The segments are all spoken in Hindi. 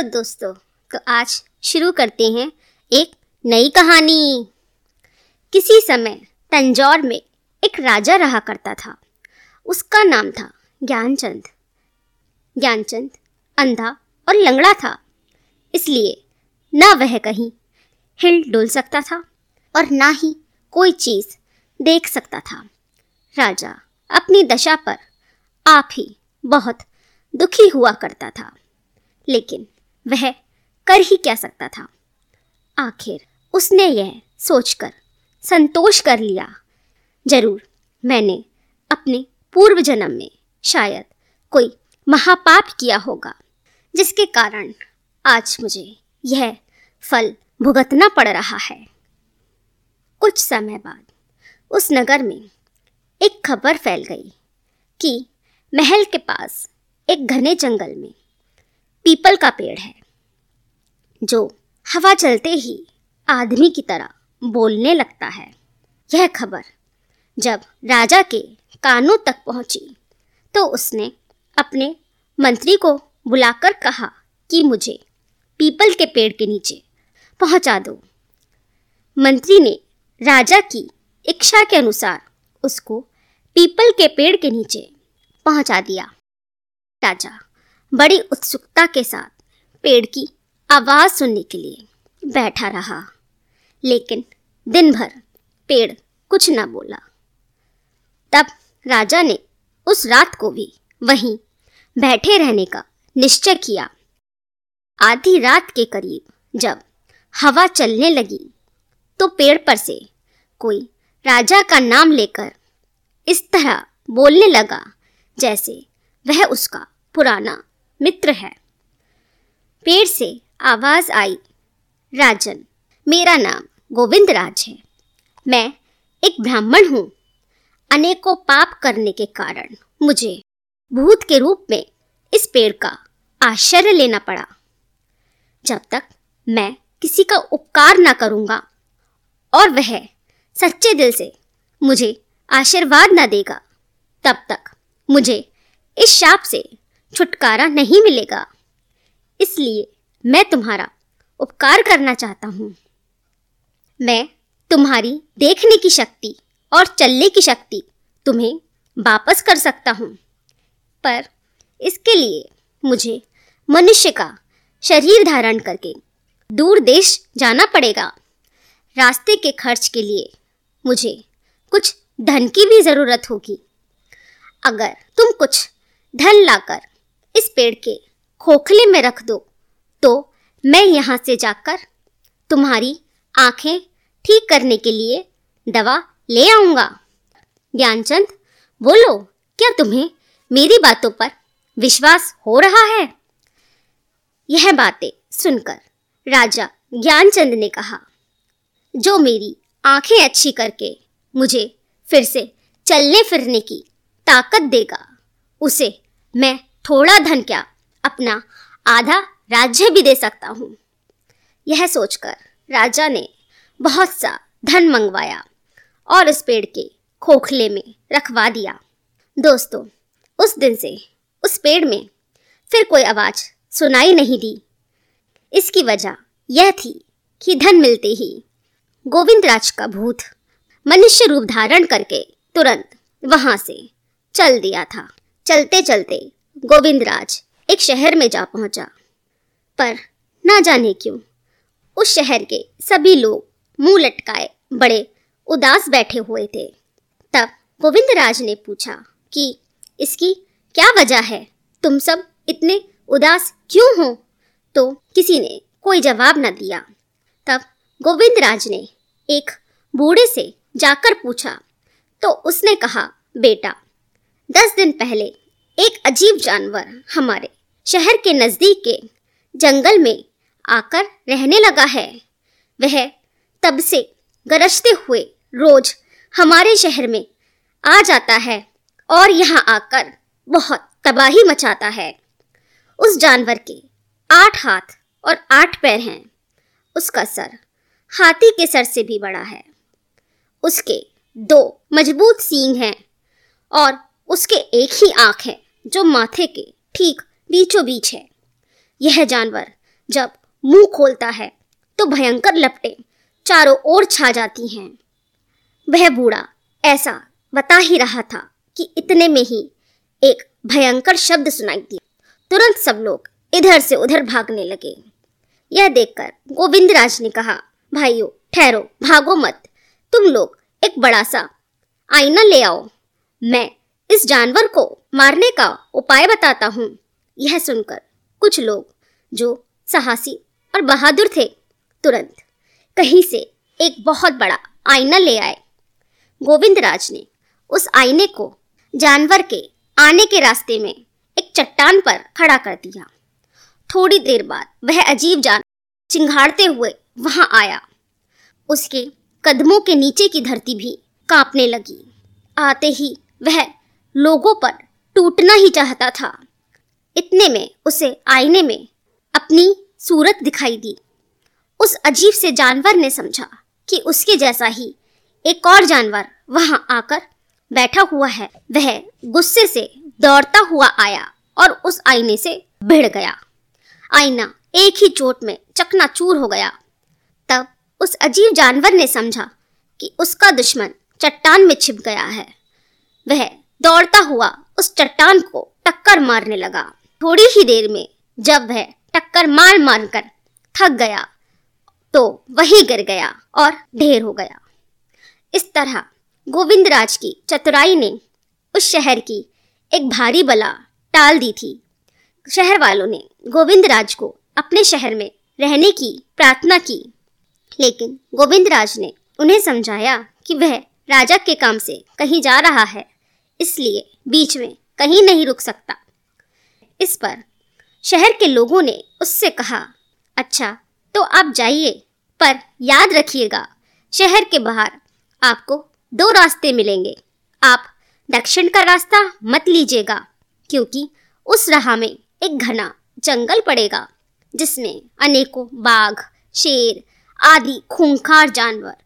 हेलो दोस्तों तो आज शुरू करते हैं एक नई कहानी। किसी समय तंजौर में एक राजा रहा करता था। उसका नाम था ज्ञानचंद। ज्ञानचंद अंधा और लंगड़ा था, इसलिए ना वह कहीं हिल डुल सकता था और ना ही कोई चीज़ देख सकता था। राजा अपनी दशा पर आप ही बहुत दुखी हुआ करता था, लेकिन वह कर ही क्या सकता था? आखिर उसने यह सोचकर संतोष कर लिया। ज़रूर, मैंने अपने पूर्व जन्म में शायद कोई महापाप किया होगा, जिसके कारण आज मुझे यह फल भुगतना पड़ रहा है। कुछ समय बाद उस नगर में एक खबर फैल गई कि महल के पास एक घने जंगल में पीपल का पेड़ है। जो हवा चलते ही आदमी की तरह बोलने लगता है। यह खबर जब राजा के कानों तक पहुँची तो उसने अपने मंत्री को बुलाकर कहा कि मुझे पीपल के पेड़ के नीचे पहुँचा दो। मंत्री ने राजा की इच्छा के अनुसार उसको पीपल के पेड़ के नीचे पहुँचा दिया। राजा बड़ी उत्सुकता के साथ पेड़ की आवाज़ सुनने के लिए बैठा रहा, लेकिन दिन भर पेड़ कुछ न बोला। तब राजा ने उस रात को भी वहीं बैठे रहने का निश्चय किया। आधी रात के करीब जब हवा चलने लगी तो पेड़ पर से कोई राजा का नाम लेकर इस तरह बोलने लगा, जैसे वह उसका पुराना मित्र है। पेड़ से आवाज़ आई, राजन, मेरा नाम गोविंद राज है। मैं एक ब्राह्मण हूँ। अनेकों पाप करने के कारण मुझे भूत के रूप में इस पेड़ का आश्चर्य लेना पड़ा। जब तक मैं किसी का उपकार ना करूँगा और वह सच्चे दिल से मुझे आशीर्वाद ना देगा, तब तक मुझे इस शाप से छुटकारा नहीं मिलेगा। इसलिए मैं तुम्हारा उपकार करना चाहता हूँ। मैं तुम्हारी देखने की शक्ति और चलने की शक्ति तुम्हें वापस कर सकता हूँ। पर इसके लिए मुझे मनुष्य का शरीर धारण करके दूर देश जाना पड़ेगा। रास्ते के खर्च के लिए मुझे कुछ धन की भी ज़रूरत होगी। अगर तुम कुछ धन लाकर इस पेड़ के खोखले में रख दो तो मैं यहाँ से जाकर तुम्हारी आँखें ठीक करने के लिए दवा ले आऊँगा। ज्ञानचंद, बोलो, क्या तुम्हें मेरी बातों पर विश्वास हो रहा है? यह बातें सुनकर राजा ज्ञानचंद ने कहा, जो मेरी आँखें अच्छी करके मुझे फिर से चलने फिरने की ताकत देगा, उसे मैं थोड़ा धन क्या अपना आधा राज्य भी दे सकता हूँ। यह सोचकर राजा ने बहुत सा धन मंगवाया और उस पेड़ के खोखले में रखवा दिया। दोस्तों, उस दिन से उस पेड़ में फिर कोई आवाज़ सुनाई नहीं दी। इसकी वजह यह थी कि धन मिलते ही गोविंद राज का भूत मनुष्य रूप धारण करके तुरंत वहाँ से चल दिया था। चलते चलते गोविंद राज एक शहर में जा पहुँचा। पर ना जाने क्यों। उस शहर के सभी लोग मुँह लटकाए बड़े उदास बैठे हुए थे। तब गोविंद राज ने पूछा कि, इसकी क्या वजह है? तुम सब इतने उदास क्यों हो? तो किसी ने कोई जवाब न दिया। तब गोविंद राज ने एक बूढ़े से जाकर पूछा। तो उसने कहा, बेटा, दस दिन पहले एक अजीब जानवर हमारे शहर के नज़दीक के जंगल में आकर रहने लगा है। वह तब से गरजते हुए रोज हमारे शहर में आ जाता है और यहाँ आकर बहुत तबाही मचाता है। उस जानवर के आठ हाथ और आठ पैर हैं। उसका सर हाथी के सर से भी बड़ा है। उसके दो मज़बूत सींग हैं और उसके एक ही आँख है जो माथे के ठीक बीचों बीच है। यह जानवर जब मुँह खोलता है तो भयंकर लपटे चारों ओर छा जाती हैं। वह बूढ़ा ऐसा बता ही रहा था कि इतने में ही एक भयंकर शब्द सुनाई दिया। तुरंत सब लोग इधर से उधर भागने लगे। यह देखकर गोविंद राज ने कहा, भाइयों, ठहरो, भागो मत। तुम लोग एक बड़ा सा आईना ले आओ। मैं इस जानवर को मारने का उपाय बताता हूँ। यह सुनकर कुछ लोग जो साहसी और बहादुर थे, तुरंत कहीं से एक बहुत बड़ा आईना ले आए। गोविंद राज ने उस आईने को जानवर के आने के रास्ते में एक चट्टान पर खड़ा कर दिया। थोड़ी देर बाद वह अजीब जान चिंगाड़ते हुए वहाँ आया। उसके कदमों के नीचे की धरती भी कांपने लगी। आते ही वह लोगों पर टूटना ही चाहता था। इतने में, उसे आईने में अपनी सूरत दिखाई दी। उस अजीब से जानवर ने समझा कि उसके जैसा ही एक और जानवर वहाँ आकर बैठा हुआ है। वह गुस्से से दौड़ता हुआ आया और उस आईने से भिड़ गया। आईना एक ही चोट में चकनाचूर हो गया। तब उस अजीब जानवर ने समझा कि उसका दुश्मन चट्टान में छिप गया है। वह दौड़ता हुआ उस चट्टान को टक्कर मारने लगा। थोड़ी ही देर में जब वह टक्कर मार मार कर थक गया तो वही गिर गया और ढेर हो गया। इस तरह गोविंद राज की चतुराई ने उस शहर की एक भारी बला टाल दी थी। शहर वालों ने गोविंद राज को अपने शहर में रहने की प्रार्थना की, लेकिन गोविंद राज ने उन्हें समझाया कि वह राजा के काम से कहीं जा रहा है, इसलिए बीच में कहीं नहीं रुक सकता। इस पर। शहर के लोगों ने उससे कहा अच्छा तो आप जाइए, पर याद रखिएगा, शहर के बाहर आपको दो रास्ते मिलेंगे। आप दक्षिण का रास्ता मत लीजिएगा, क्योंकि उस राह में एक घना जंगल पड़ेगा, जिसमें अनेकों बाघ, शेर आदि खूंखार जानवर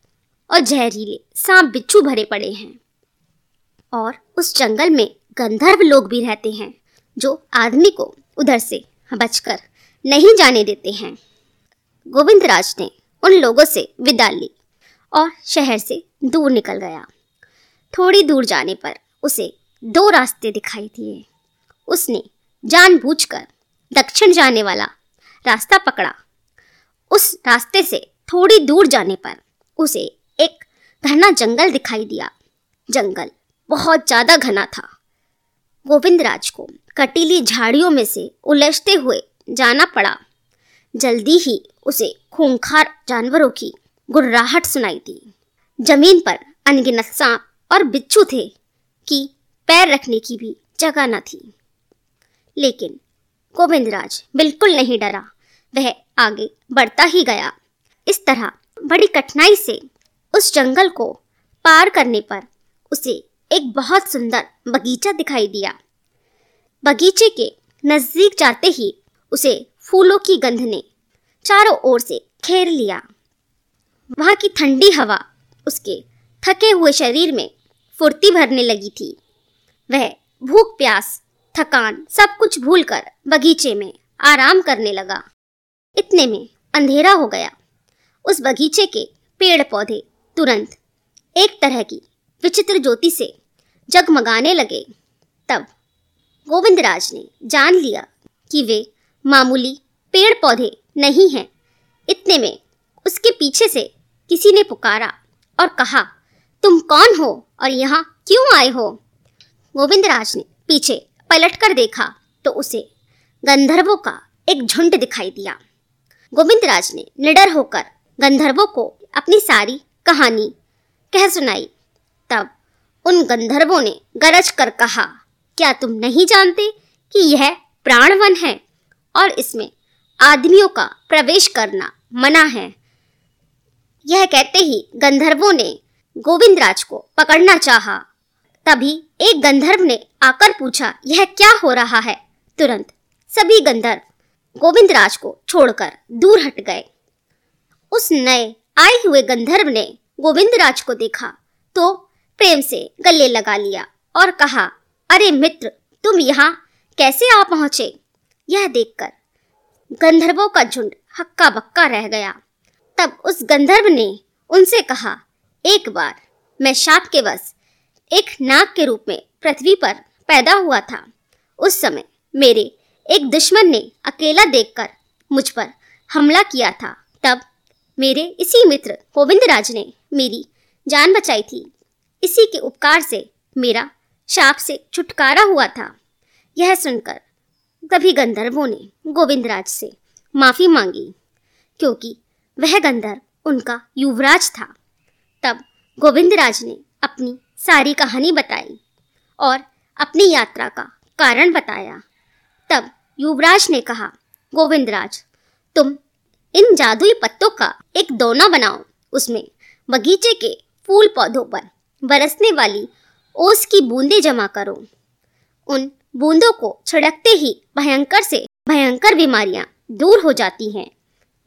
और जहरीले सांप बिच्छू भरे पड़े हैं। और उस जंगल में गंधर्व लोग भी रहते हैं। जो आदमी को उधर से बचकर नहीं जाने देते हैं। गोविंद राज ने उन लोगों से विदा ली और शहर से दूर निकल गया। थोड़ी दूर जाने पर उसे दो रास्ते दिखाई दिए। उसने जानबूझकर दक्षिण जाने वाला रास्ता पकड़ा। उस रास्ते से थोड़ी दूर जाने पर उसे एक घना जंगल दिखाई दिया। जंगल बहुत ज़्यादा घना था। गोविंद राज को कटीली झाड़ियों में से उलझते हुए जाना पड़ा। जल्दी ही उसे खूंखार जानवरों की गुर्राहट सुनाई दी। ज़मीन पर अनगिनत सांप और बिच्छू थे कि पैर रखने की भी जगह न थी। लेकिन गोविंदराज बिल्कुल नहीं डरा। वह आगे बढ़ता ही गया। इस तरह बड़ी कठिनाई से उस जंगल को पार करने पर उसे एक बहुत सुंदर बगीचा दिखाई दिया। बगीचे के नज़दीक जाते ही उसे फूलों की गंध ने चारों ओर से घेर लिया। वहाँ की ठंडी हवा उसके थके हुए शरीर में फुर्ती भरने लगी थी। वह भूख, प्यास, थकान सब कुछ भूलकर बगीचे में आराम करने लगा। इतने में अंधेरा हो गया। उस बगीचे के पेड़ पौधे तुरंत एक तरह की विचित्र ज्योति से जगमगाने लगे। तब गोविंद राज ने जान लिया कि वे मामूली पेड़ पौधे नहीं हैं। इतने में उसके पीछे से किसी ने पुकारा और कहा, तुम कौन हो और यहाँ क्यों आए हो? गोविंद राज ने पीछे पलट कर देखा तो उसे गंधर्वों का एक झुंड दिखाई दिया। गोविंद राज ने निडर होकर गंधर्वों को अपनी सारी कहानी कह सुनाई। तब उन गंधर्वों ने गरज कर कहा क्या तुम नहीं जानते कि यह प्राणवन है? और इसमें आदमियों का प्रवेश करना मना है। यह कहते ही गंधर्वों ने गोविंद राज को पकड़ना चाहा। तभी एक गंधर्व ने आकर पूछा, यह क्या हो रहा है? तुरंत सभी गंधर्व गोविंद राज को छोड़कर दूर हट गए। उस नए आए हुए गंधर्व ने गोविंद राज को देखा तो प्रेम से गले लगा लिया और कहा अरे मित्र, तुम यहाँ कैसे आ पहुँचे? यह देखकर गंधर्वों का झुंड हक्का बक्का रह गया। तब उस गंधर्व ने उनसे कहा, एक बार मैं शाप के वश एक नाग के रूप में पृथ्वी पर पैदा हुआ था। उस समय मेरे एक दुश्मन ने अकेला देखकर मुझ पर हमला किया था। तब मेरे इसी मित्र गोविंद राज ने मेरी जान बचाई थी। इसी के उपकार से मेरा शाप से छुटकारा हुआ था। यह सुनकर तभी गंधर्वों ने गोविंदराज से माफ़ी मांगी, क्योंकि वह गंधर्व उनका युवराज था। तब गोविंदराज ने अपनी सारी कहानी बताई और अपनी यात्रा का कारण बताया। तब युवराज ने कहा, गोविंदराज, तुम इन जादुई पत्तों का एक दोना बनाओ। उसमें बगीचे के फूल पौधों पर बरसने वाली ओस की बूंदें जमा करो। उन बूंदों को छिड़कते ही भयंकर से भयंकर बीमारियाँ दूर हो जाती हैं।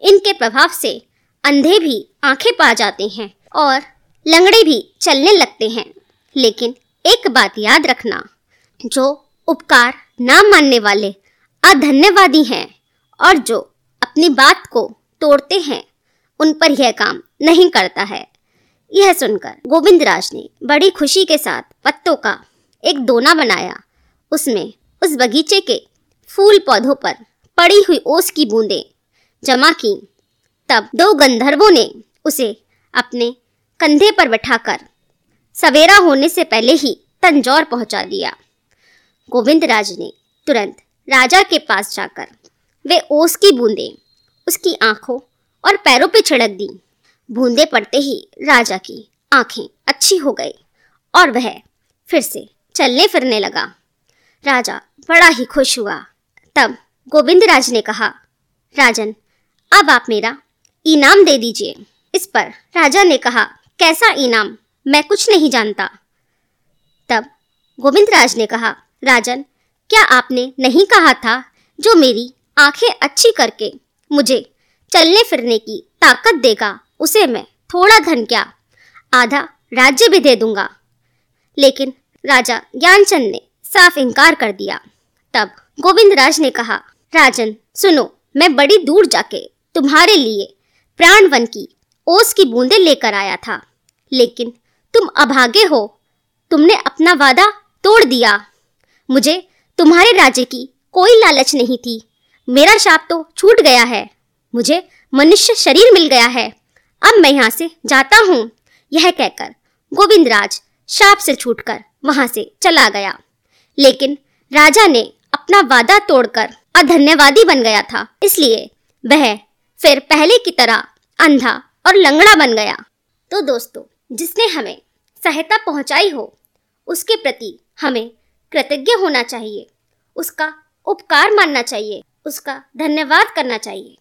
इनके प्रभाव से अंधे भी आँखें पा जाते हैं और लंगड़े भी चलने लगते हैं। लेकिन एक बात याद रखना, जो उपकार ना मानने वाले अधन्यवादी हैं और जो अपनी बात को तोड़ते हैं, उन पर यह काम नहीं करता है। यह सुनकर गोविंदराज ने बड़ी खुशी के साथ पत्तों का एक दोना बनाया। उसमें उस बगीचे के फूल पौधों पर पड़ी हुई ओस की बूंदें जमा की। तब दो गंधर्वों ने उसे अपने कंधे पर बैठाकर सवेरा होने से पहले ही तंजौर पहुँचा दिया। गोविंद राज ने तुरंत राजा के पास जाकर वे ओस की बूंदें, उसकी आँखों और पैरों पर छिड़क दी। बूंदे पड़ते ही राजा की आँखें अच्छी हो गई और वह फिर से चलने फिरने लगा। राजा बड़ा ही खुश हुआ। तब गोविंद राज ने कहा, राजन, अब आप मेरा इनाम दे दीजिए। इस पर राजा ने कहा, कैसा इनाम? मैं कुछ नहीं जानता। तब गोविंदराज ने कहा, राजन, क्या आपने नहीं कहा था जो मेरी आँखें अच्छी करके मुझे चलने फिरने की ताकत देगा? उसे मैं थोड़ा धन क्या, आधा राज्य भी दे दूँगा। लेकिन राजा ज्ञानचंद ने साफ़ इनकार कर दिया। तब गोविंद राज ने कहा, राजन, सुनो, मैं बड़ी दूर जाके तुम्हारे लिए प्राण वन की ओस की बूंदें लेकर आया था। लेकिन तुम अभागे हो, तुमने अपना वादा तोड़ दिया। मुझे तुम्हारे राज्य की कोई लालच नहीं थी। मेरा शाप तो छूट गया है। मुझे मनुष्य शरीर मिल गया है। अब मैं यहाँ से जाता हूँ, यह कहकर गोविंदराज शाप से छूटकर वहाँ से चला गया। लेकिन राजा ने अपना वादा तोड़कर अधन्यवादी बन गया था। इसलिए वह फिर पहले की तरह अंधा और लंगड़ा बन गया। तो दोस्तों, जिसने हमें सहायता पहुंचाई हो, उसके प्रति हमें कृतज्ञ होना चाहिए। उसका उपकार मानना चाहिए। उसका धन्यवाद करना चाहिए।